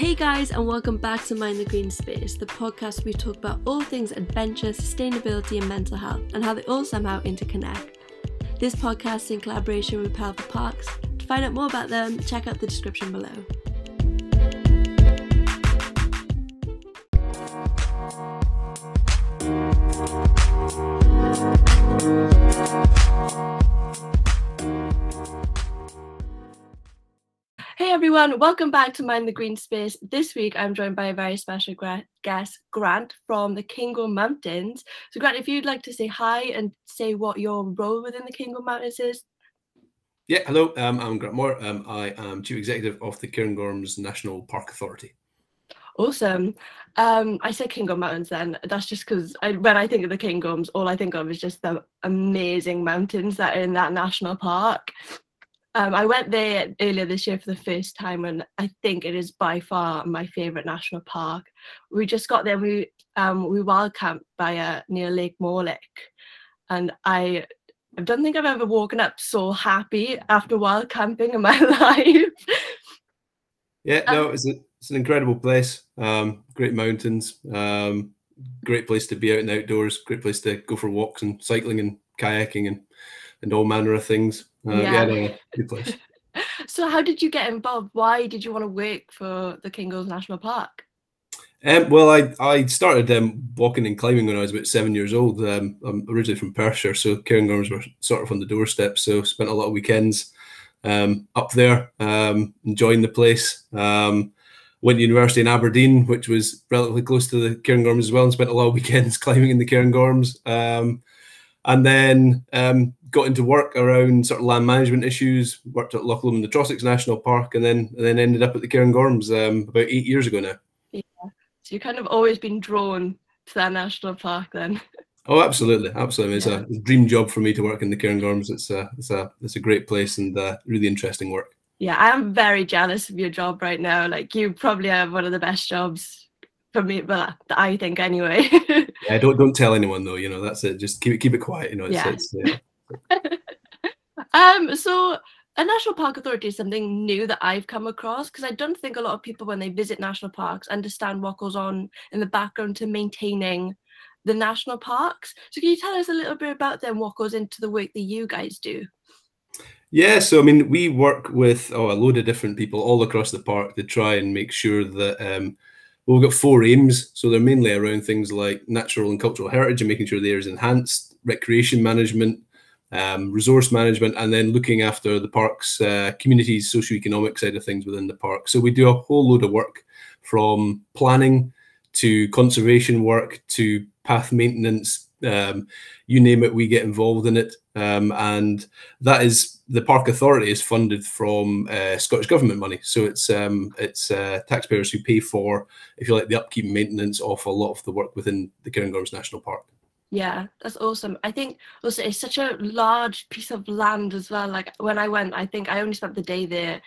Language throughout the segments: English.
Hey guys, and welcome back to Mind the Green Space, the podcast where we talk about all things adventure, sustainability, and mental health, and how they all somehow interconnect. This podcast is in collaboration with Powerful Parks. To find out more about them, check out the description below. Everyone, welcome back to Mind the Green Space. This week I'm joined by a very special gra- guest, Grant from the Cairngorm Mountains. So, Grant, if you'd like to say hi and say what your role within the Cairngorm Mountains is. Yeah, hello, um, I'm Grant Moore. Um, I am Chief Executive of the Cairngorms National Park Authority. Awesome. Um, I said Cairngorm Mountains then. That's just because when I think of the Cairngorms, all I think of is just the amazing mountains that are in that national park. Um, I went there earlier this year for the first time, and I think it is by far my favourite national park. We just got there. We um, we wild camped by uh, near Lake Morlich, and I I don't think I've ever woken up so happy after wild camping in my life. Yeah, no, um, it's, a, it's an incredible place. Um, great mountains, um, great place to be out and outdoors. Great place to go for walks and cycling and kayaking and and all manner of things. Uh, yeah, yeah good place. so, how did you get involved? Why did you want to work for the Cairngorms National Park? Um, well, I I started um, walking and climbing when I was about seven years old. Um, I'm originally from Perthshire, so Cairngorms were sort of on the doorstep. So spent a lot of weekends um, up there, um, enjoying the place. Um, went to university in Aberdeen, which was relatively close to the Cairngorms as well, and spent a lot of weekends climbing in the Cairngorms. Um, and then um, got into work around sort of land management issues. Worked at Loch Lomond, the Trossachs National Park, and then and then ended up at the Cairngorms um, about eight years ago now. Yeah, so you kind of always been drawn to that national park then. Oh, absolutely, absolutely. It's yeah. a dream job for me to work in the Cairngorms. It's a it's a it's a great place and uh, really interesting work. Yeah, I am very jealous of your job right now. Like you probably have one of the best jobs for me, but I think anyway. yeah, don't don't tell anyone though. You know, that's it. Just keep it keep it quiet. You know, it's, yeah. It's, yeah. um, so a national park authority is something new that I've come across because I don't think a lot of people, when they visit national parks, understand what goes on in the background to maintaining the national parks. So, can you tell us a little bit about them? What goes into the work that you guys do? Yeah, so I mean, we work with oh, a load of different people all across the park to try and make sure that. Um, well, we've got four aims, so they're mainly around things like natural and cultural heritage and making sure there is enhanced recreation management, um, resource management, and then looking after the park's uh, communities, socioeconomic side of things within the park. So we do a whole load of work from planning to conservation work to path maintenance. Um, you name it, we get involved in it, um, and that is the park authority is funded from uh, Scottish government money. So it's um, it's uh, taxpayers who pay for, if you like, the upkeep maintenance of a lot of the work within the Cairngorms National Park. Yeah, that's awesome. I think also it's such a large piece of land as well. Like when I went, I think I only spent the day there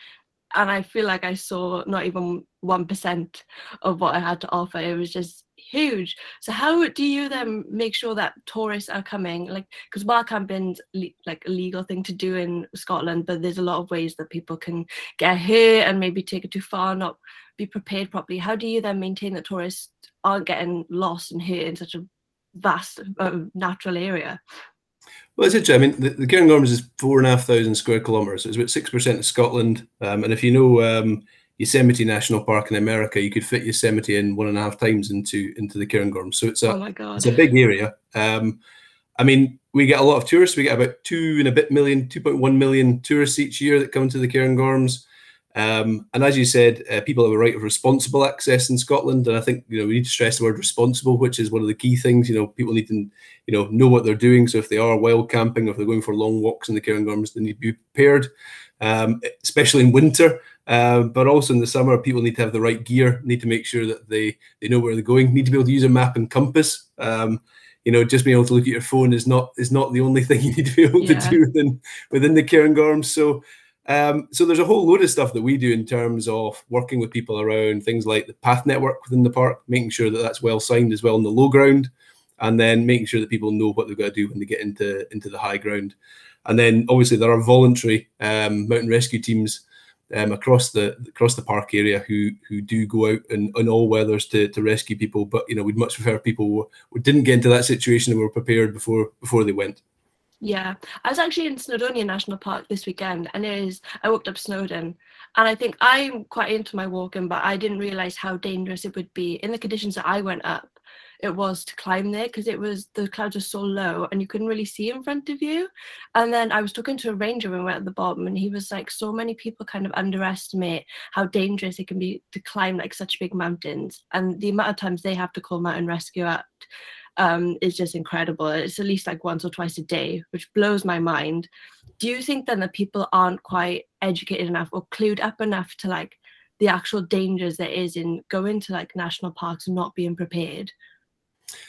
and I feel like I saw not even 1% of what I had to offer. It was just huge. So how do you then make sure that tourists are coming? Like, because wild camping's le- like a legal thing to do in Scotland, but there's a lot of ways that people can get here and maybe take it too far, not be prepared properly. How do you then maintain that tourists aren't getting lost and hurt in such a vast um, natural area. Well, it's interesting. I mean, the, the Cairngorms is four and a half thousand square kilometres. It's about six percent of Scotland. Um, and if you know um, Yosemite National Park in America, you could fit Yosemite in one and a half times into into the Cairngorms. So it's a oh it's a big area. Um, I mean, we get a lot of tourists. We get about two and a bit million, 2.1 million tourists each year that come to the Cairngorms. Um, and as you said, uh, people have a right of responsible access in Scotland, and I think you know we need to stress the word responsible, which is one of the key things. You know, people need to you know know what they're doing. So if they are wild camping, if they're going for long walks in the Cairngorms, they need to be prepared, um, especially in winter. Uh, but also in the summer, people need to have the right gear. Need to make sure that they they know where they're going. Need to be able to use a map and compass. Um, you know, just being able to look at your phone is not is not the only thing you need to be able yeah. to do within within the Cairngorms. So um, so there's a whole load of stuff that we do in terms of working with people around things like the path network within the park, making sure that that's well signed as well in the low ground, and then making sure that people know what they've got to do when they get into into the high ground. And then obviously there are voluntary um, mountain rescue teams um, across the across the park area who who do go out in, in all weathers to, to rescue people. But you know, we'd much prefer people who, didn't get into that situation and were prepared before before they went. Yeah, I was actually in Snowdonia National Park this weekend, and it is I walked up Snowdon, and I think I'm quite into my walking, but I didn't realize how dangerous it would be in the conditions that I went up it was to climb there because it was the clouds were so low and you couldn't really see in front of you. And then I was talking to a ranger when we were at the bottom, and he was like, so many people kind of underestimate how dangerous it can be to climb like such big mountains, and the amount of times they have to call mountain rescue out um, is just incredible. It's at least like once or twice a day, which blows my mind. Do you think then that people aren't quite educated enough or clued up enough to like the actual dangers there is in going to like national parks and not being prepared?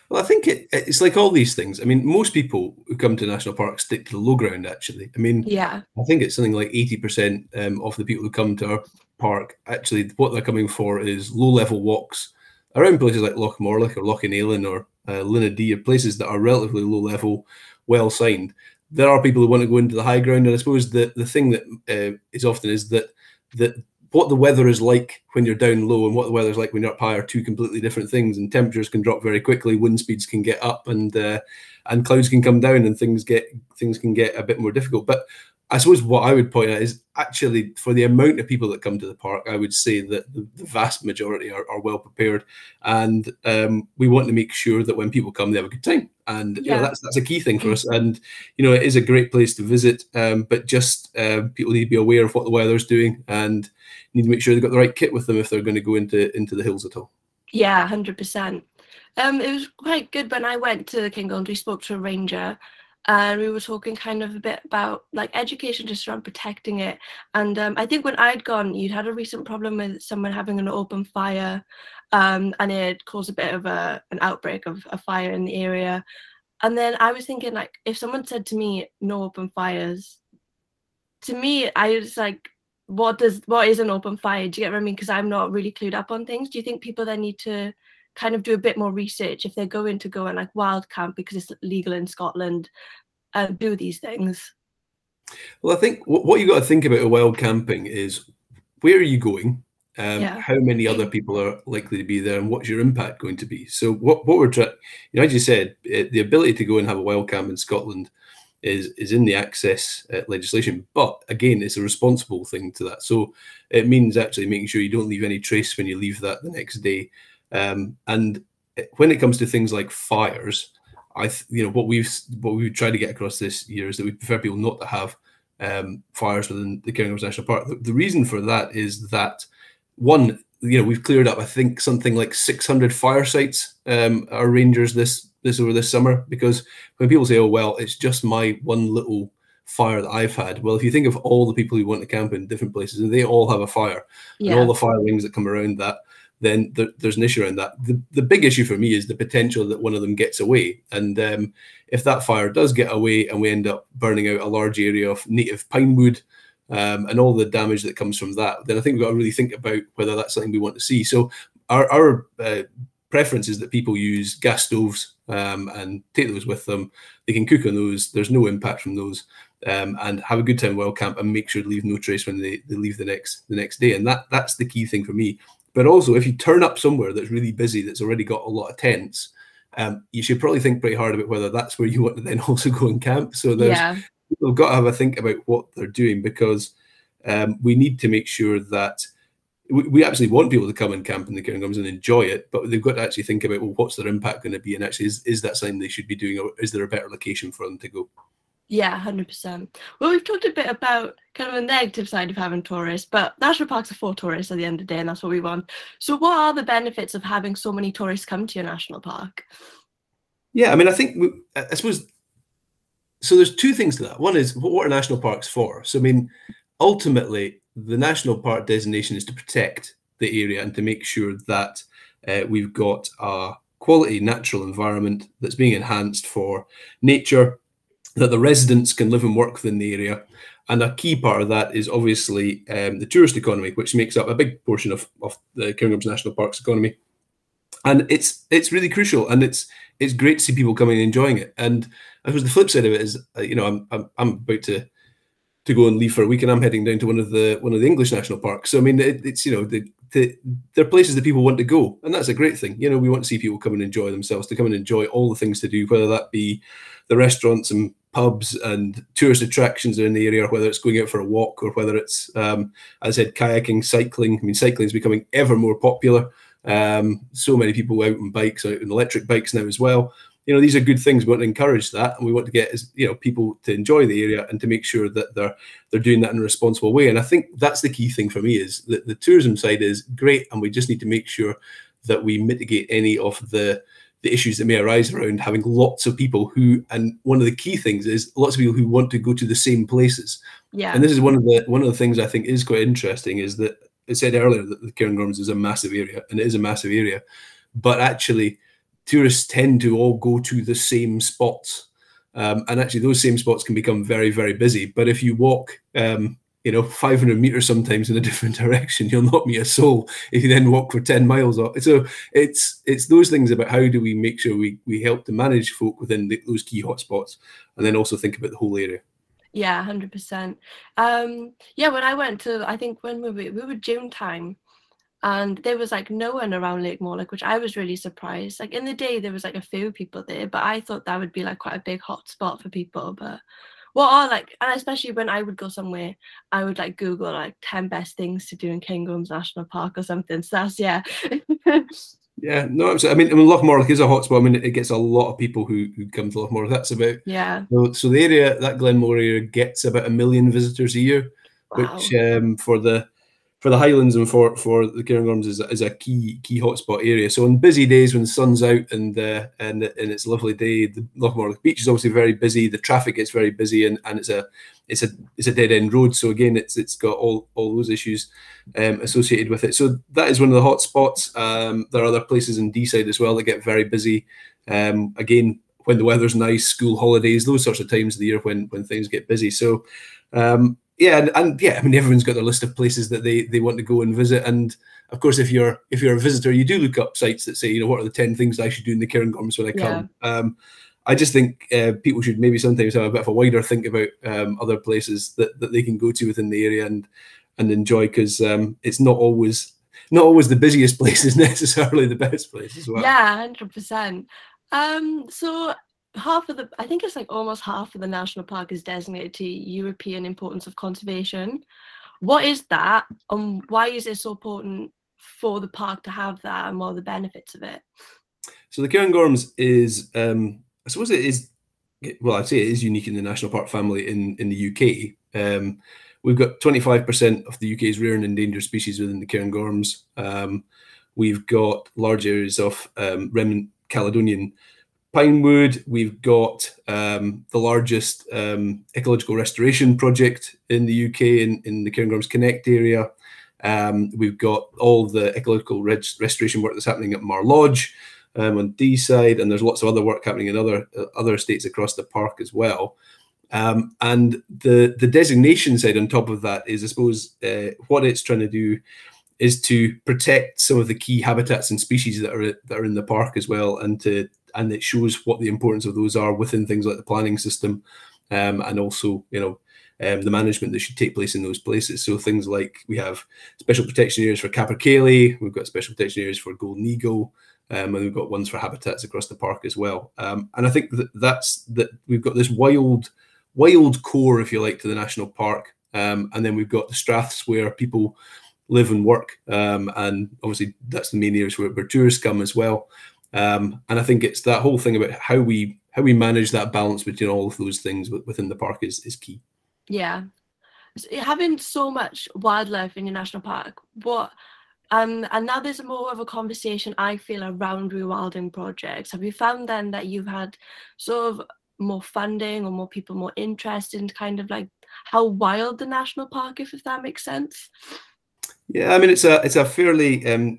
Well, I think it, it's like all these things. I mean, most people who come to national parks stick to the low ground. Actually, I mean, yeah, I think it's something like eighty percent um, of the people who come to our park actually what they're coming for is low level walks around places like Loch Morlich or Loch an Eilein or uh, or places that are relatively low level, well signed. There are people who want to go into the high ground, and I suppose the the thing that uh, is often is that that what the weather is like when you're down low and what the weather is like when you're up high are two completely different things. And temperatures can drop very quickly, wind speeds can get up, and uh, and clouds can come down, and things get things can get a bit more difficult. But I suppose what I would point out is actually for the amount of people that come to the park, I would say that the, vast majority are, are, well prepared, and um, we want to make sure that when people come, they have a good time, and yeah. you know, that's that's a key thing for us. And you know, it is a great place to visit, um, but just uh, people need to be aware of what the weather's doing and need to make sure they've got the right kit with them if they're going to go into into the hills at all. Yeah, hundred percent. Um, it was quite good when I went to the Cairngorms. We spoke to a ranger, and we were talking kind of a bit about like education just around protecting it. And um, I think when I'd gone, you'd had a recent problem with someone having an open fire, um, and it caused a bit of a an outbreak of a fire in the area. And then I was thinking, like, if someone said to me, "No open fires," to me, I was like, what does what is an open fire? Do you get what I mean? Because I'm not really clued up on things. Do you think people then need to kind of do a bit more research if they're going to go and like wild camp because it's legal in Scotland and uh, do these things? Well, I think what you've got to think about a wild camping is where are you going? Um, yeah. How many other people are likely to be there, and what's your impact going to be? So, what what we're trying, you know, as you said, eh, the ability to go and have a wild camp in Scotland is is in the access uh, legislation. But again, it's a responsible thing to that. So it means actually making sure you don't leave any trace when you leave that the next day. Um, and when it comes to things like fires, I th- you know what we've what we've tried to get across this year is that we prefer people not to have um, fires within the Cairngorms National Park. The, the reason for that is that one, you know, we've cleared up I think something like 600 fire sites. Um, our rangers this this over this summer because when people say, "Oh well, it's just my one little fire that I've had," well, if you think of all the people who want to camp in different places and they all have a fire yeah. and all the fire rings that come around that, then there, there's an issue around that. The, the big issue for me is the potential that one of them gets away, and um, if that fire does get away and we end up burning out a large area of native pine wood. Um, and all the damage that comes from that, then I think we've got to really think about whether that's something we want to see. So our, our uh, preference is that people use gas stoves um, and take those with them. They can cook on those. There's no impact from those, um, and have a good time while camp and make sure to leave no trace when they, they leave the next the next day. And that that's the key thing for me. But also, if you turn up somewhere that's really busy, that's already got a lot of tents, um, you should probably think pretty hard about whether that's where you want to then also go and camp. So there's yeah. people have got to have a think about what they're doing because um, we need to make sure that we, we absolutely want people to come and camp in the Cairngorms and enjoy it, but they've got to actually think about well, what's their impact going to be, and actually, is, is that something they should be doing, or is there a better location for them to go? Yeah, hundred percent. Well, we've talked a bit about kind of the negative side of having tourists, but national parks are for tourists at the end of the day, and that's what we want. So, what are the benefits of having so many tourists come to your national park? Yeah, I mean, I think we, I suppose so. There's two things to that. One is what are national parks for? So, I mean, ultimately, the national park designation is to protect the area and to make sure that uh, we've got a quality natural environment that's being enhanced for nature, that the residents can live and work within the area. And a key part of that is obviously um, the tourist economy, which makes up a big portion of, of the Cairngorms National Park's economy. And it's it's really crucial, and it's it's great to see people coming and enjoying it. And I suppose the flip side of it is, uh, you know, I'm, I'm, I'm about to to go and leave for a week, and I'm heading down to one of the one of the English national parks. So I mean, it, it's you know the, the they're places that people want to go, and that's a great thing. You know, we want to see people come and enjoy themselves, to come and enjoy all the things to do, whether that be the restaurants and pubs and tourist attractions in the area, whether it's going out for a walk or whether it's, um, as I said, kayaking, cycling. I mean, cycling is becoming ever more popular. Um, so many people out on bikes, out on electric bikes now as well you know these are good things we want to encourage that and we want to get you know people to enjoy the area and to make sure that they're they're doing that in a responsible way and i think that's the key thing for me is that the tourism side is great and we just need to make sure that we mitigate any of the the issues that may arise around having lots of people who and one of the key things is lots of people who want to go to the same places yeah and this is one of the one of the things i think is quite interesting is that it said earlier that the cairngorms is a massive area and it is a massive area but actually tourists tend to all go to the same spots. Um, and actually, those same spots can become very, very busy. But if you walk, um, you know, 500 meters sometimes in a different direction, you'll not meet a soul. If you then walk for 10 miles, up so it's it's those things about how do we make sure we we help to manage folk within the, those key hotspots, and then also think about the whole area. Yeah, 100%. um. Yeah, when I went to, I think when we were we were June time, and there was like no one around Lake Morlich, which I was really surprised. Like in the day, there was like a few people there, but I thought that would be like quite a big hot spot for people. But what are like, and especially when I would go somewhere, I would like Google like 10 best things to do in Cairngorms National Park or something. So that's, yeah. yeah, no, absolutely. I mean, I mean, Loch Morlich is a hotspot. I mean, it gets a lot of people who, who come to Loch Morlich. That's about, yeah. So, so the area, that Glenmore area, gets about a million visitors a year, wow. which um, for the, for the Highlands and for for the Cairngorms is, is a key key hotspot area. So on busy days when the sun's out and uh, and and it's a lovely day, the Lochmore Beach is obviously very busy. The traffic gets very busy, and, and it's a it's a it's a dead end road. So again, it's it's got all all those issues um, associated with it. So that is one of the hotspots. Um, there are other places in Deeside as well that get very busy. Um, again, when the weather's nice, school holidays, those sorts of times of the year when when things get busy. So um, yeah, and, and, yeah, I mean everyone's got their list of places that they they want to go and visit, and of course, if you're if you're a visitor, you do look up sites that say, you know, what are the ten things I should do in the Cairngorms when I come. Yeah. Um, I just think uh, people should maybe sometimes have a bit of a wider think about um, other places that, that they can go to within the area and and enjoy because um, it's not always not always the busiest place is necessarily the best place as well. Yeah, hundred percent. Um, so half of the i think it's like almost half of the national park is designated to european importance of conservation. What is that and why is it so important for the park to have that and what are the benefits of it? So the cairngorms is um i suppose it is well i'd say it is unique in the national park family in in the uk um we've got 25% of the uk's rare and endangered species within the cairngorms. Um we've got large areas of um, remnant caledonian Pinewood, we've got um, the largest um, ecological restoration project in the UK in, in the Cairngorms Connect area. Um, we've got all the ecological restoration work that's happening at Mar Lodge um, on side, and there's lots of other work happening in other uh, other estates across the park as well. Um, and the the designation side on top of that is, I suppose, uh, what it's trying to do is to protect some of the key habitats and species that are that are in the park as well, and to and it shows what the importance of those are within things like the planning system, um, and also you know um, the management that should take place in those places. So things like we have special protection areas for capercaillie, we've got special protection areas for golden eagle, um, and we've got ones for habitats across the park as well. Um, and I think that that's that we've got this wild, wild core, if you like, to the national park, um, and then we've got the straths where people live and work, um, and obviously that's the main areas where, where tourists come as well. Um, and I think it's that whole thing about how we how we manage that balance between all of those things within the park is is key. Yeah, having so much wildlife in your national park, what um, and now there's more of a conversation I feel around rewilding projects. Have you found then that you've had sort of more funding or more people more interested in kind of like how wild the national park is, if that makes sense? Yeah, I mean it's a it's a fairly um,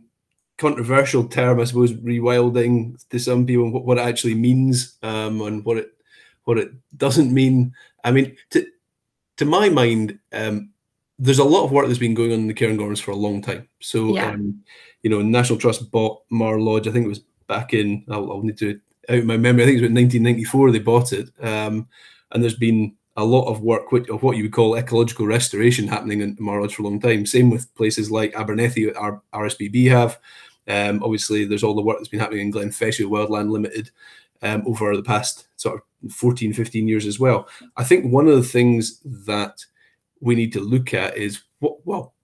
controversial term, I suppose, rewilding to some people, what, what it actually means um, and what it what it doesn't mean. I mean, to to my mind, um, there's a lot of work that's been going on in the Cairngorms for a long time. So, yeah. um, you know, National Trust bought Mar Lodge. I think it was back in. I'll, I'll need to out my memory. I think it was about 1994 they bought it. Um, and there's been a lot of work of what you would call ecological restoration happening in Mar Lodge for a long time. Same with places like Abernethy, our RSPB have. Um, obviously, there's all the work that's been happening in Glenfeshie Wildland Limited um, over the past sort of 14, 15 years as well. I think one of the things that we need to look at is what, well,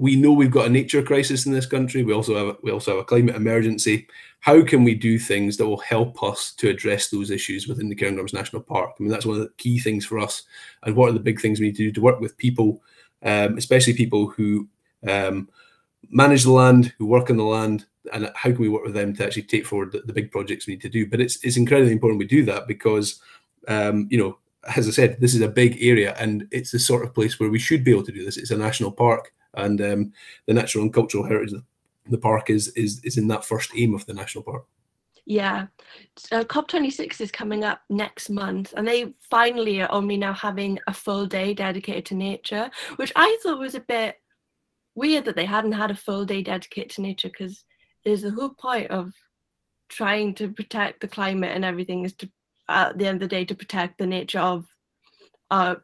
we know we've got a nature crisis in this country. We also have we also have a climate emergency. How can we do things that will help us to address those issues within the Cairngorms National Park? I mean, that's one of the key things for us. And what are the big things we need to do to work with people, um, especially people who um, manage the land, who work on the land, and how can we work with them to actually take forward the, the big projects we need to do? But it's it's incredibly important we do that because um, you know, as I said, this is a big area and it's the sort of place where we should be able to do this. It's a national park and um, the natural and cultural heritage of the park is is is in that first aim of the national park. Yeah, uh, COP26 is coming up next month, and they finally are only now having a full day dedicated to nature, which I thought was a bit weird that they hadn't had a full day dedicated to nature because there's the whole point of trying to protect the climate and everything is to at the end of the day to protect the nature of uh,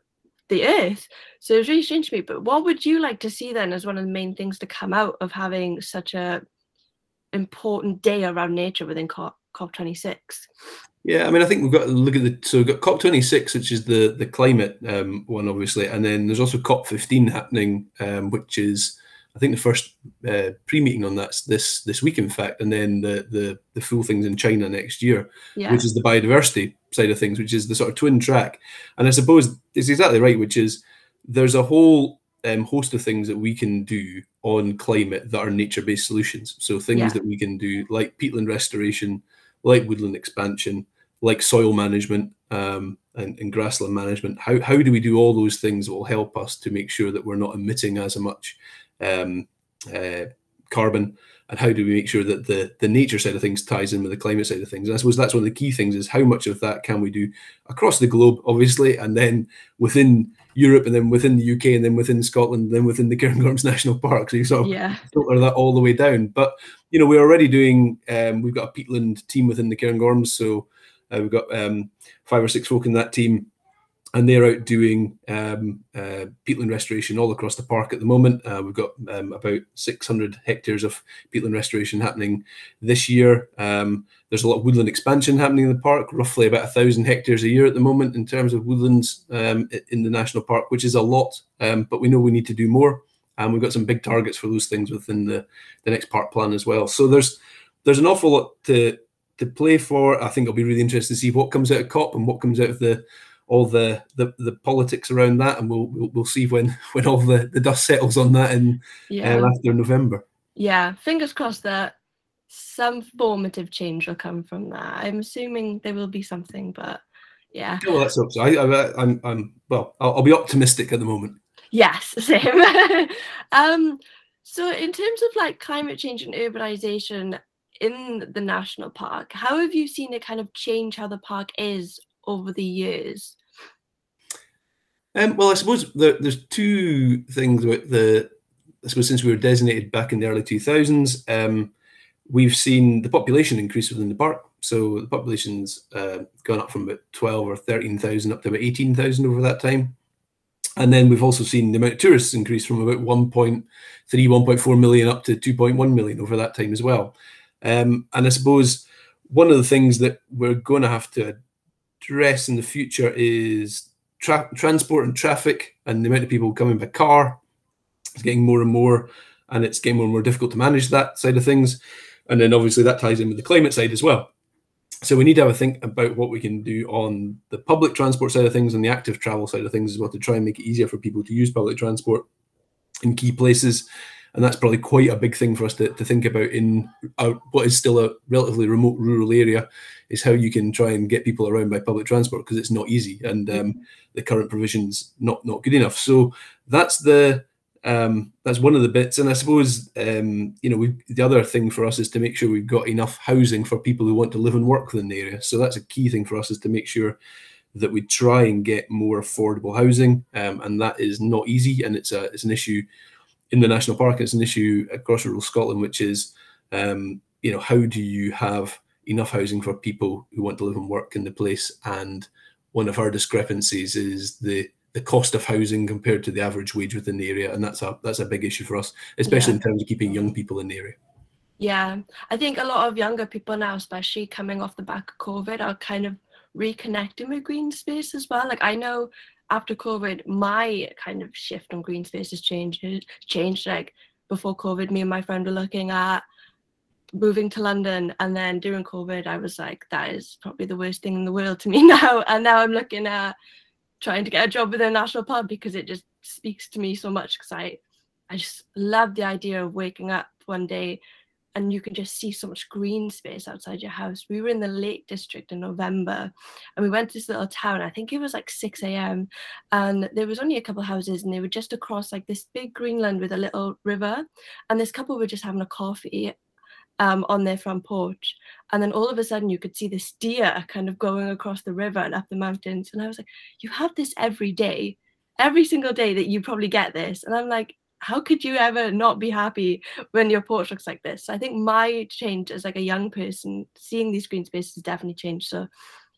the earth. So it's really strange to me. But what would you like to see then as one of the main things to come out of having such a important day around nature within COP COP26? Yeah, I mean, I think we've got to look at the so we've got COP26, which is the the climate um, one, obviously, and then there's also COP15 happening, um, which is I think the first uh, pre-meeting on that's this this week, in fact, and then the the the full things in China next year, yeah. which is the biodiversity side of things, which is the sort of twin track. And I suppose it's exactly right, which is there's a whole um, host of things that we can do on climate that are nature-based solutions. So things yeah. that we can do like peatland restoration, like woodland expansion, like soil management um, and, and, grassland management. How how do we do all those things that will help us to make sure that we're not emitting as much um, uh, carbon and how do we make sure that the the nature side of things ties in with the climate side of things? And i suppose that's one of the key things is how much of that can we do across the globe obviously and then within europe and then within the uk and then within scotland and then within the cairngorms national park. So you sort of yeah. filter that all the way down. But you know we're already doing um, we've got a peatland team within the cairngorms so uh, we've got um, five or six folk in that team and they're out doing um, uh, peatland restoration all across the park at the moment. Uh, we've got um, about 600 hectares of peatland restoration happening this year. Um, there's a lot of woodland expansion happening in the park, roughly about a thousand hectares a year at the moment in terms of woodlands um, in the national park, which is a lot, um, but we know we need to do more. And we've got some big targets for those things within the, the next park plan as well. So there's there's an awful lot to to play for. I think it'll be really interesting to see what comes out of COP and what comes out of the all the, the the politics around that, and we'll we'll, we'll see when when all the, the dust settles on that in yeah. uh, after November. Yeah, fingers crossed that some formative change will come from that. I'm assuming there will be something, but yeah. Well, that's up. So I, I, I'm I'm well. I'll, I'll be optimistic at the moment. Yes, same. um, so in terms of like climate change and urbanization in the national park, how have you seen it kind of change how the park is over the years? Um, well, I suppose there, there's two things with the. I suppose since we were designated back in the early 2000s, um, we've seen the population increase within the park. So the population's uh, gone up from about 12 or 13,000 up to about 18,000 over that time. And then we've also seen the amount of tourists increase from about 1.3, 1.4 million up to 2.1 million over that time as well. Um, and I suppose one of the things that we're going to have to address in the future is tra- transport and traffic and the amount of people coming by car. is getting more and more, and it's getting more and more difficult to manage that side of things. And then obviously that ties in with the climate side as well. So we need to have a think about what we can do on the public transport side of things and the active travel side of things as well to try and make it easier for people to use public transport in key places and that's probably quite a big thing for us to, to think about in a, what is still a relatively remote rural area is how you can try and get people around by public transport because it's not easy and um, the current provisions not not good enough. So that's the um, that's one of the bits. And i suppose um, you know we, the other thing for us is to make sure we've got enough housing for people who want to live and work within the area. So that's a key thing for us is to make sure that we try and get more affordable housing um, and that is not easy and it's a it's an issue in the national park, it's an issue across rural Scotland, which is, um, you know, how do you have enough housing for people who want to live and work in the place and one of our discrepancies is the the cost of housing compared to the average wage within the area, and that's a that's a big issue for us, especially yeah. in terms of keeping young people in the area. Yeah, I think a lot of younger people now, especially coming off the back of COVID, are kind of reconnecting with green space as well. Like I know after COVID, my kind of shift on green spaces changed. Changed like before COVID, me and my friend were looking at moving to London, and then during COVID, I was like, that is probably the worst thing in the world to me now. And now I'm looking at trying to get a job within a national park because it just speaks to me so much because I I just love the idea of waking up one day and you can just see so much green space outside your house. We were in the Lake District in November and we went to this little town. I think it was like 6 a.m. And there was only a couple houses and they were just across like this big greenland with a little river. And this couple were just having a coffee um, on their front porch. And then all of a sudden, you could see this deer kind of going across the river and up the mountains. And I was like, you have this every day, every single day that you probably get this. And I'm like, how could you ever not be happy when your porch looks like this? I think my change as like a young person, seeing these green spaces definitely changed. So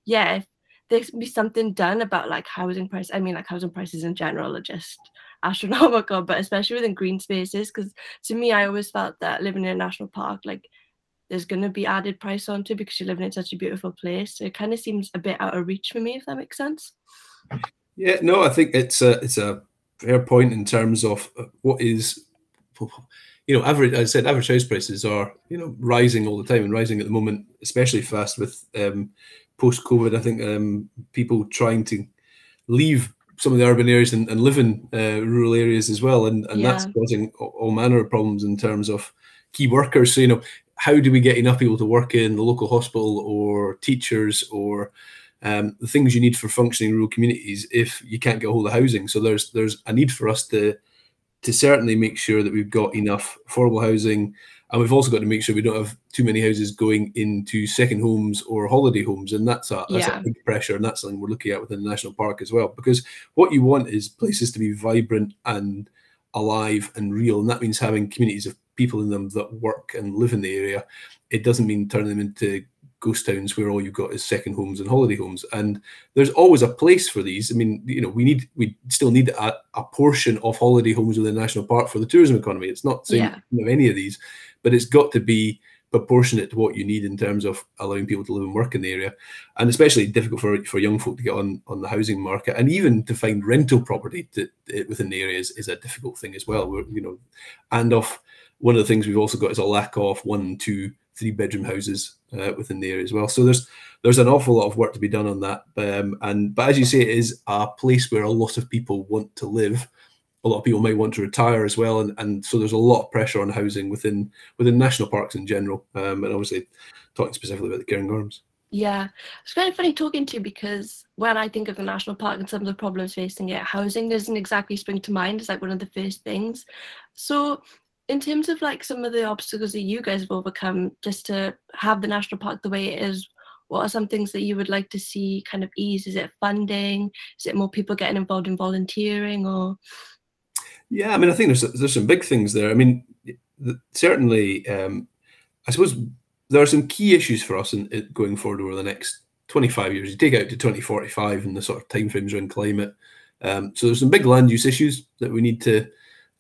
yeah, if there could be something done about like housing price. I mean, like housing prices in general are just astronomical, but especially within green spaces. Because to me, I always felt that living in a national park, like there's going to be added price onto because you're living in such a beautiful place. So it kind of seems a bit out of reach for me, if that makes sense. Yeah, no, I think it's a it's a fair point in terms of uh, what is, you know, average. I said average house prices are you know rising all the time and rising at the moment, especially fast with um, post COVID. I think um, people trying to leave some of the urban areas and, and live in uh, rural areas as well, and, and yeah. that's causing all manner of problems in terms of key workers. So you know, how do we get enough people to work in the local hospital or teachers or um, the things you need for functioning rural communities if you can't get a hold of housing? So there's there's a need for us to to certainly make sure that we've got enough affordable housing and we've also got to make sure we don't have too many houses going into second homes or holiday homes, and that's a that's yeah. a big pressure, and that's something we're looking at within the national park as well. Because what you want is places to be vibrant and alive and real, and that means having communities of people in them that work and live in the area. It doesn't mean turning them into ghost towns where all you've got is second homes and holiday homes. And there's always a place for these. I mean, you know, we need we still need a, a portion of holiday homes within the national park for the tourism economy. It's not saying yeah. you any of these, but it's got to be proportionate to what you need in terms of allowing people to live and work in the area, and especially difficult for, for young folk to get on on the housing market, and even to find rental property to, to, within the area is, is, a difficult thing as well. We're, you know, and of one of the things we've also got is a lack of one, two, three bedroom houses uh, within the area as well. So there's there's an awful lot of work to be done on that. Um, and but as you say, it is a place where a lot of people want to live a lot of people might want to retire as well, and, and so there's a lot of pressure on housing within within national parks in general, um, and obviously talking specifically about the Cairngorms. Yeah, it's kind of funny talking to you because when I think of the national park and some of the problems facing it, housing doesn't exactly spring to mind as like one of the first things. So, in terms of like some of the obstacles that you guys have overcome just to have the national park the way it is, what are some things that you would like to see kind of ease? Is it funding? Is it more people getting involved in volunteering, or yeah, I mean, I think there's there's some big things there. I mean, certainly, um, I suppose there are some key issues for us in, in, going forward over the next 25 years. You take out to 2045 and the sort of timeframes around climate. Um, so there's some big land use issues that we need to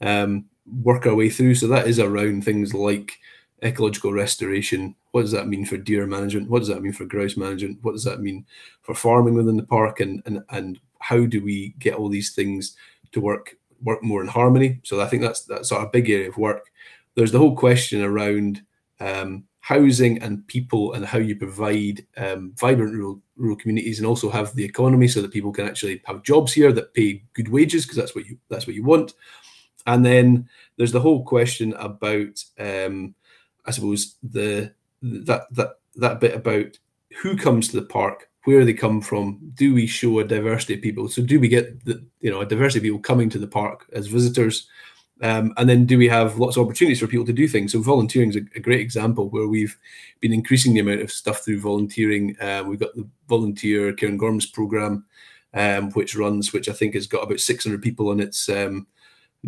um, work our way through. So that is around things like ecological restoration. What does that mean for deer management? What does that mean for grouse management? What does that mean for farming within the park? And and and how do we get all these things to work work more in harmony. So I think that's that's a big area of work. There's the whole question around um, housing and people and how you provide um, vibrant rural, rural communities and also have the economy so that people can actually have jobs here that pay good wages because that's what you that's what you want. And then there's the whole question about um, I suppose the that that that bit about who comes to the park where they come from do we show a diversity of people? So do we get the you know a diversity of people coming to the park as visitors? Um, and then do we have lots of opportunities for people to do things? So volunteering is a, a great example where we've been increasing the amount of stuff through volunteering. Uh, we've got the volunteer Cairngorms program um, which runs which i think has got about 600 people on its um,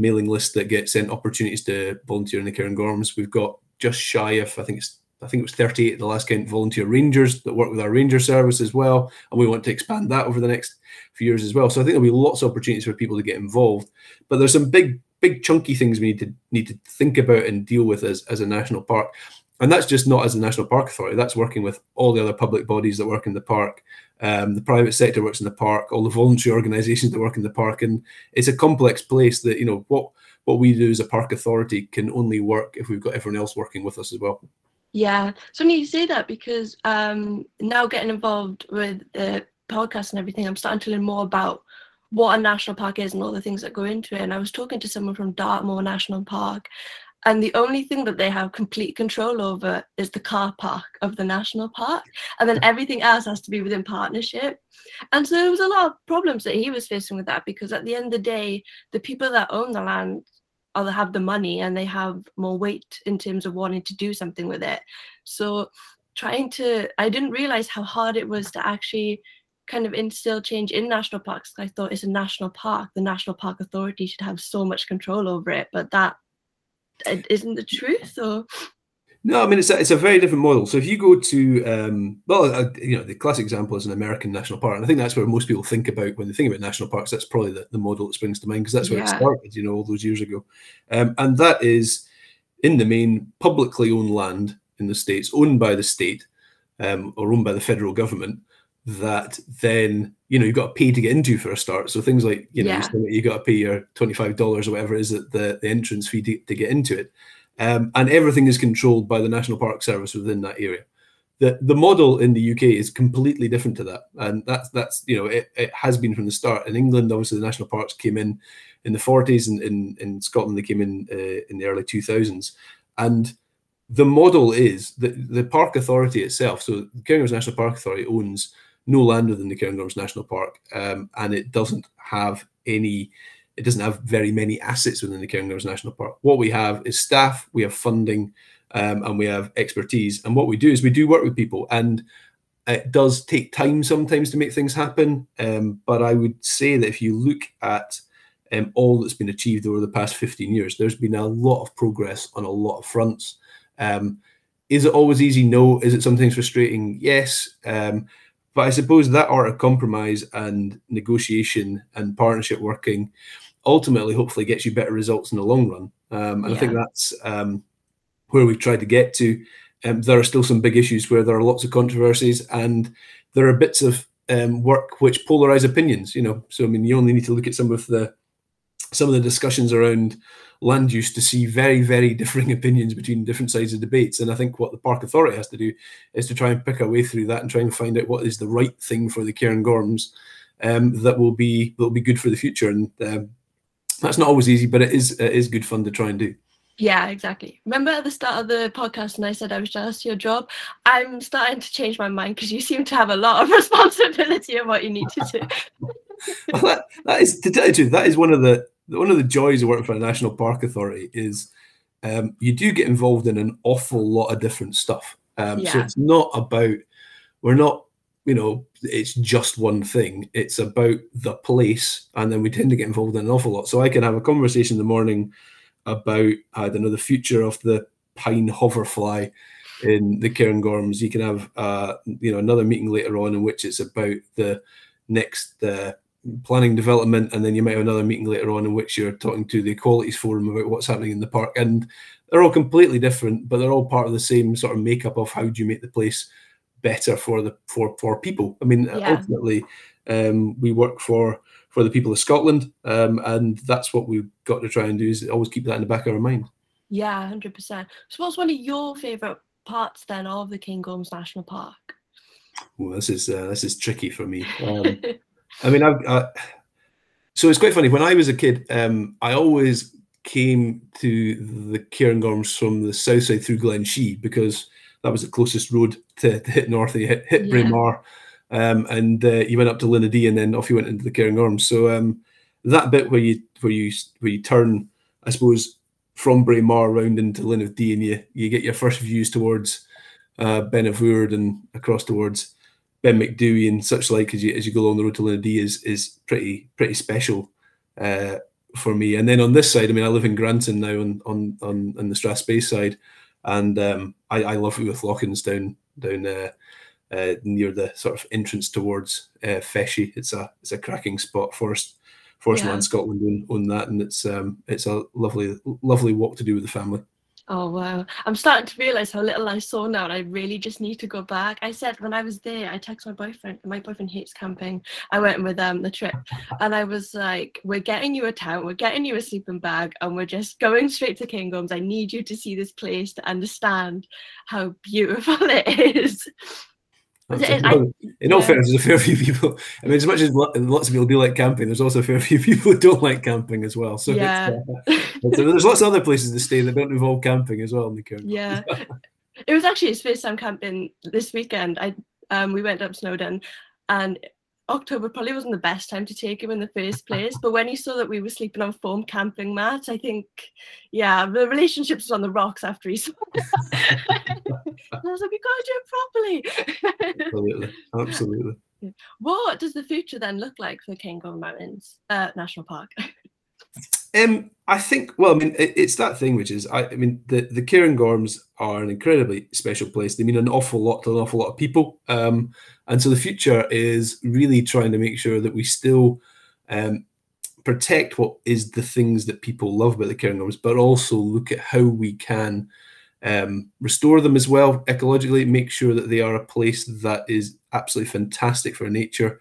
mailing list that get sent opportunities to volunteer in the Cairngorms we've got just shy of i think it's I think it was 38 at the last count volunteer rangers that work with our ranger service as well, and we want to expand that over the next few years as well. So I think there'll be lots of opportunities for people to get involved. But there's some big, big chunky things we need to need to think about and deal with as as a national park, and that's just not as a national park authority. That's working with all the other public bodies that work in the park. Um, the private sector works in the park, all the voluntary organisations that work in the park, and it's a complex place that you know what what we do as a park authority can only work if we've got everyone else working with us as well. Yeah, so when you say that because um, now getting involved with the podcast and everything, I'm starting to learn more about what a national park is and all the things that go into it. And I was talking to someone from Dartmoor National Park, and the only thing that they have complete control over is the car park of the national park, and then everything else has to be within partnership. And so there was a lot of problems that he was facing with that because at the end of the day, the people that own the land or they have the money and they have more weight in terms of wanting to do something with it. So trying to, I didn't realize how hard it was to actually kind of instill change in national parks. I thought it's a national park. The National Park Authority should have so much control over it, but that isn't the truth. Or no, I mean it's a, it's a very different model. So if you go to um, well, uh, you know, the classic example is an American national park, and I think that's where most people think about when they think about national parks. That's probably the, the model that springs to mind because that's where yeah. it started, you know, all those years ago. Um, and that is in the main publicly owned land in the states, owned by the state um, or owned by the federal government. That then you know you've got to pay to get into for a start. So things like you know yeah. you got to pay your twenty five dollars or whatever it is that the, the entrance fee to, to get into it um, and everything is controlled by the National Park Service within that area. The, the model in the UK is completely different to that, and that's that's you know it, it has been from the start. In England, obviously, the national parks came in in the 40s, and in, in Scotland they came in uh, in the early 2000s, and the model is that the park authority itself. So the Cairngorms National Park Authority owns no land within the Cairngorms National Park, um, and it doesn't have any it doesn't have very many assets within the Cairngorms National Park. What we have is staff, we have funding, um, and we have expertise. And what we do is we do work with people, and it does take time sometimes to make things happen. Um, but I would say that if you look at um, all that's been achieved over the past 15 years, there's been a lot of progress on a lot of fronts. Um, is it always easy? No. Is it sometimes frustrating? Yes. But I suppose that art of compromise and negotiation and partnership working ultimately hopefully gets you better results in the long run. Um, and yeah. I think that's um, where we've tried to get to. Um, there are still some big issues where there are lots of controversies, and there are bits of um, work which polarize opinions. You know, so I mean, you only need to look at some of the some of the discussions around land use to see very, very differing opinions between different sides of debates. And I think what the Park Authority has to do is to try and pick our way through that and try and find out what is the right thing for the Cairngorms um, that will be that will be good for the future. And um, that's not always easy, but it is it is good fun to try and do. Yeah, exactly. Remember at the start of the podcast, and I said I was jealous of your job. I'm starting to change my mind because you seem to have a lot of responsibility in what you need to do. well, that, that is to tell you the truth, that is one of the one of the joys of working for a national park authority is um, you do get involved in an awful lot of different stuff. Um, yeah. So it's not about we're not you know, it's just one thing. It's about the place, and then we tend to get involved in an awful lot. So I can have a conversation in the morning about I don't know the future of the pine hoverfly in the Cairngorms. You can have uh, you know another meeting later on in which it's about the next uh, planning development, and then you might have another meeting later on in which you're talking to the Equalities Forum about what's happening in the park. And they're all completely different, but they're all part of the same sort of makeup of how do you make the place better for the for for people. I mean, yeah. ultimately, um, we work for for the people of Scotland, um, and that's what we've got to try and do is always keep that in the back of our mind. Yeah, hundred percent. So, what's one of your favourite parts then of the Cairngorms National Park? Well, this is uh, this is tricky for me. Um, I mean, I've, I, so it's quite funny. When I was a kid, um, I always came to the Cairngorms from the south side through Glen Shee because that was the closest road to, to hit north. You hit, hit yeah. Braemar, um, and uh, you went up to Linn of Dee, and then off you went into the Cairngorms. So um, that bit where you where you where you turn, I suppose, from Braemar around into Linn of Dee, and you you get your first views towards uh, Beinn a' Bhùird and across towards Ben Macdui and such like as you as you go along the road to Linn of Dee is is pretty pretty special uh, for me. And then on this side, I mean, I live in Grantown now on on on, on the Strathspey side, and um, I, I love it with Lochans down down uh, uh, near the sort of entrance towards uh, Feshie. It's a it's a cracking spot. Forest Forest yeah. Land Scotland own, own that, and it's um, it's a lovely lovely walk to do with the family. Oh wow! I'm starting to realize how little I saw now, and I really just need to go back. I said when I was there, I texted my boyfriend. My boyfriend hates camping. I went with um the trip, and I was like, "We're getting you a tent, we're getting you a sleeping bag, and we're just going straight to Kingdoms. I need you to see this place to understand how beautiful it is." Well, in all yeah. fairness, there's a fair few people. I mean, as much as lots of people do like camping, there's also a fair few people who don't like camping as well. So, yeah. Uh, so there's lots of other places to stay that don't involve camping as well in the Cairn. Yeah, it was actually his first time camping this weekend. I um, we went up Snowdon, and October probably wasn't the best time to take him in the first place. But when he saw that we were sleeping on foam camping mats, I think, yeah, the relationship was on the rocks after he saw I was like, we got to do it properly. absolutely, absolutely. What does the future then look like for Cairngorm Mountains uh, National Park? Um, I think. Well, I mean, it, it's that thing which is. I, I mean, the the Cairngorms are an incredibly special place. They mean an awful lot to an awful lot of people. Um, and so the future is really trying to make sure that we still um, protect what is the things that people love about the Cairngorms, but also look at how we can um, restore them as well ecologically. Make sure that they are a place that is absolutely fantastic for nature.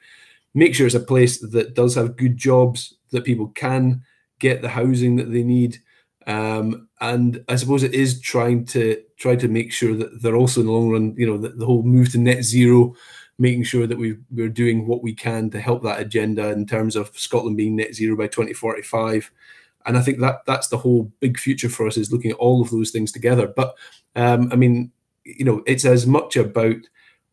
Make sure it's a place that does have good jobs that people can get the housing that they need. Um, and I suppose it is trying to try to make sure that they're also in the long run, you know, the, the whole move to net zero, making sure that we we're doing what we can to help that agenda in terms of Scotland being net zero by 2045. And I think that that's the whole big future for us is looking at all of those things together. But um, I mean, you know, it's as much about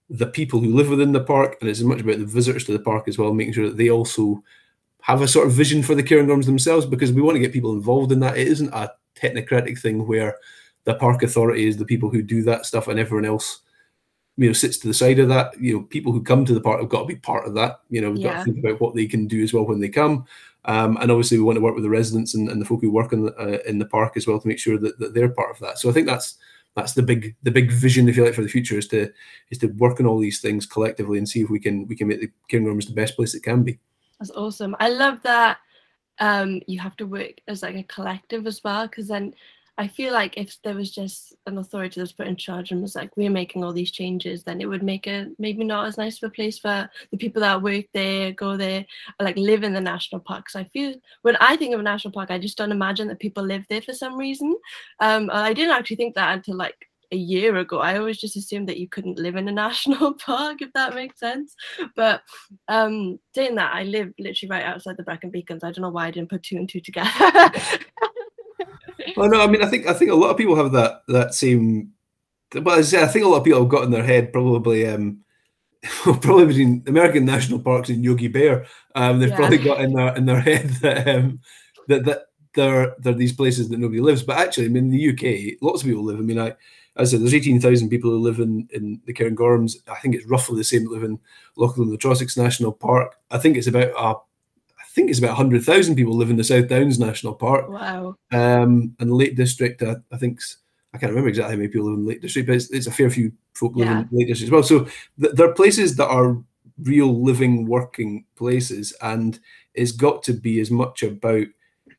the people who live within the park and it's as much about the visitors to the park as well, making sure that they also have a sort of vision for the Cairngorms themselves because we want to get people involved in that. It isn't a technocratic thing where the park authority is the people who do that stuff and everyone else you know sits to the side of that. You know people who come to the park have got to be part of that. You know we've yeah. got to think about what they can do as well when they come. Um, and obviously we want to work with the residents and, and the folk who work in the, uh, in the park as well to make sure that, that they're part of that. So i think that's that's the big the big vision if you like for the future is to is to work on all these things collectively and see if we can we can make the Cairngorms the best place it can be that's awesome. I love that um, you have to work as like a collective as well, because then I feel like if there was just an authority that was put in charge and was like, we're making all these changes, then it would make it maybe not as nice of a place for the people that work there, go there, or like live in the national park. So I feel when I think of a national park, I just don't imagine that people live there for some reason. Um, I didn't actually think that until like a year ago. I always just assumed that you couldn't live in a national park, if that makes sense. But um, saying that, I live literally right outside the Brecon Beacons. I don't know why I didn't put two and two together. well, no, I mean, I think I think a lot of people have that that same. But as I, say, I think a lot of people have got in their head probably. Um, probably between American national parks and Yogi Bear, um, they've yeah. probably got in their in their head that um, that that there there are these places that nobody lives. But actually, I mean, in the UK, lots of people live. I mean, I as I said, there's 18,000 people who live in, in the Cairngorms. I think it's roughly the same that live in Loch the Trossachs National Park. I think it's about uh, I think it's about 100,000 people live in the South Downs National Park. Wow. Um, and the Lake District, I, I think I can't remember exactly how many people live in the Lake District, but it's, it's a fair few folk live in the Lake District as well. So th- there are places that are real living, working places, and it's got to be as much about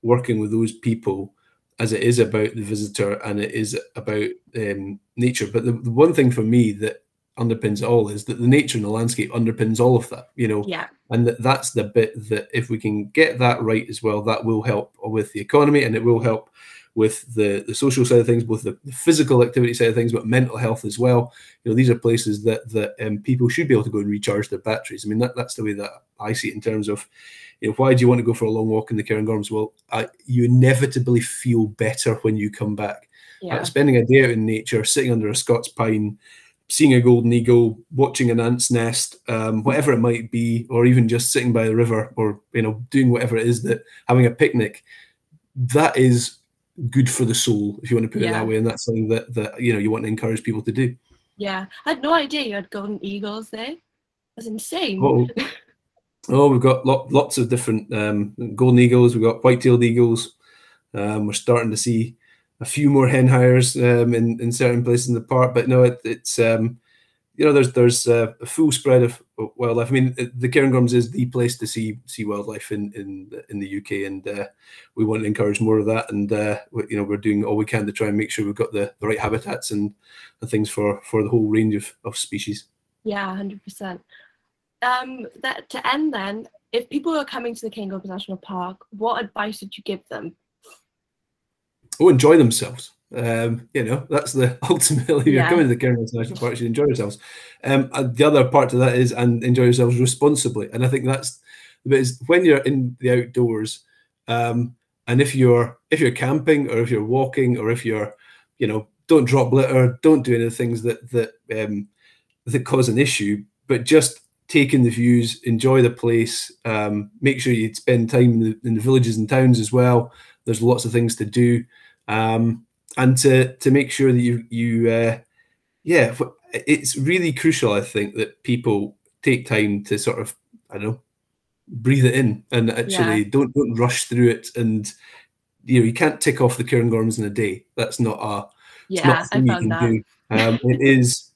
working with those people as it is about the visitor and it is about um, nature. But the, the, one thing for me that underpins it all is that the nature and the landscape underpins all of that, you know. Yeah. And that, that's the bit that if we can get that right as well, that will help with the economy and it will help with the, the social side of things, both the, the physical activity side of things, but mental health as well. You know, these are places that that um, people should be able to go and recharge their batteries. I mean, that, that's the way that I see it in terms of you know, why do you want to go for a long walk in the Cairngorms? Well, I, you inevitably feel better when you come back. Yeah. Uh, spending a day out in nature, sitting under a Scots pine, seeing a golden eagle, watching an ant's nest, um, whatever it might be, or even just sitting by the river, or you know, doing whatever it is that having a picnic, that is good for the soul, if you want to put yeah. it that way, and that's something that that you know you want to encourage people to do. Yeah, I had no idea you had golden eagles there. That's insane. Oh, we've got lot, lots of different um, golden eagles. We've got white-tailed eagles. Um, we're starting to see a few more hen harriers um, in in certain places in the park. But no, it, it's um, you know there's there's a, full spread of wildlife. I mean, the Cairngorms is the place to see see wildlife in in in the UK, and uh, we want to encourage more of that. And uh, we, you know we're doing all we can to try and make sure we've got the, the right habitats and, and things for for the whole range of, of species. Yeah, hundred percent. Um, that to end then, if people are coming to the Cairngorms National Park, what advice would you give them? Oh, enjoy themselves. Um, you know, that's the ultimately you're coming to the Cairngorms National Park, you should enjoy yourselves. Um, and the other part to that is and enjoy yourselves responsibly. And I think that's the bit is when you're in the outdoors, um, and if you're if you're camping or if you're walking or if you're, you know, don't drop litter, don't do any of the things that that um, that cause an issue, but just take in the views, enjoy the place, um, make sure you spend time in the, in the villages and towns as well. There's lots of things to do, um, and to to make sure that you you uh, yeah, it's really crucial. I think that people take time to sort of I don't know breathe it in and actually don't don't rush through it and you know you can't tick off the Cairngorms in a day. That's not a not Yeah, a I found that. do. Um, it is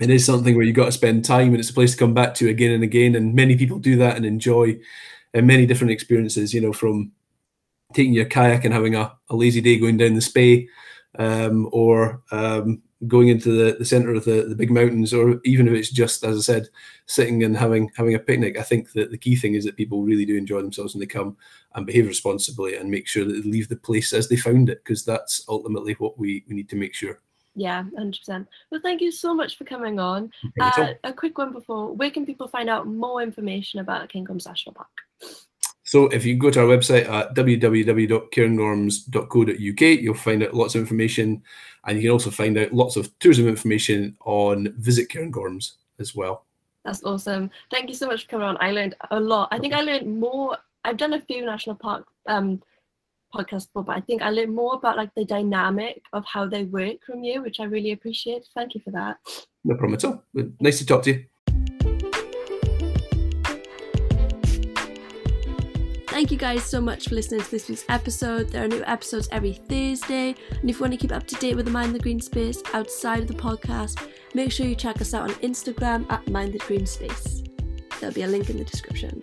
it is something where you've got to spend time and it's a place to come back to again and again. And many people do that and enjoy uh, many different experiences, you know, from taking your kayak and having a, a lazy day going down the Spey um, or um, going into the, the center of the, the big mountains, or even if it's just, as I said, sitting and having having a picnic. I think that the key thing is that people really do enjoy themselves when they come and behave responsibly and make sure that they leave the place as they found it, because that's ultimately what we, we need to make sure. Yeah, hundred percent. Well, thank you so much for coming on. Uh, a quick one before: where can people find out more information about Cairngorms National Park? So if you go to our website at www.cairngorms.co.uk, you'll find out lots of information, and you can also find out lots of tourism information on Visit Cairngorms as well. That's awesome. Thank you so much for coming on. I learned a lot. I think I learned more. I've done a few national park um, podcasts before, but I think I learned more about like the dynamic of how they work from you, which I really appreciate. Thank you for that. No problem at all. Nice to talk to you. Thank you guys so much for listening to this week's episode. There are new episodes every Thursday, and if you want to keep up to date with the Mind the Green Space outside of the podcast, make sure you check us out on Instagram at Mind the Green Space. There'll be a link in the description.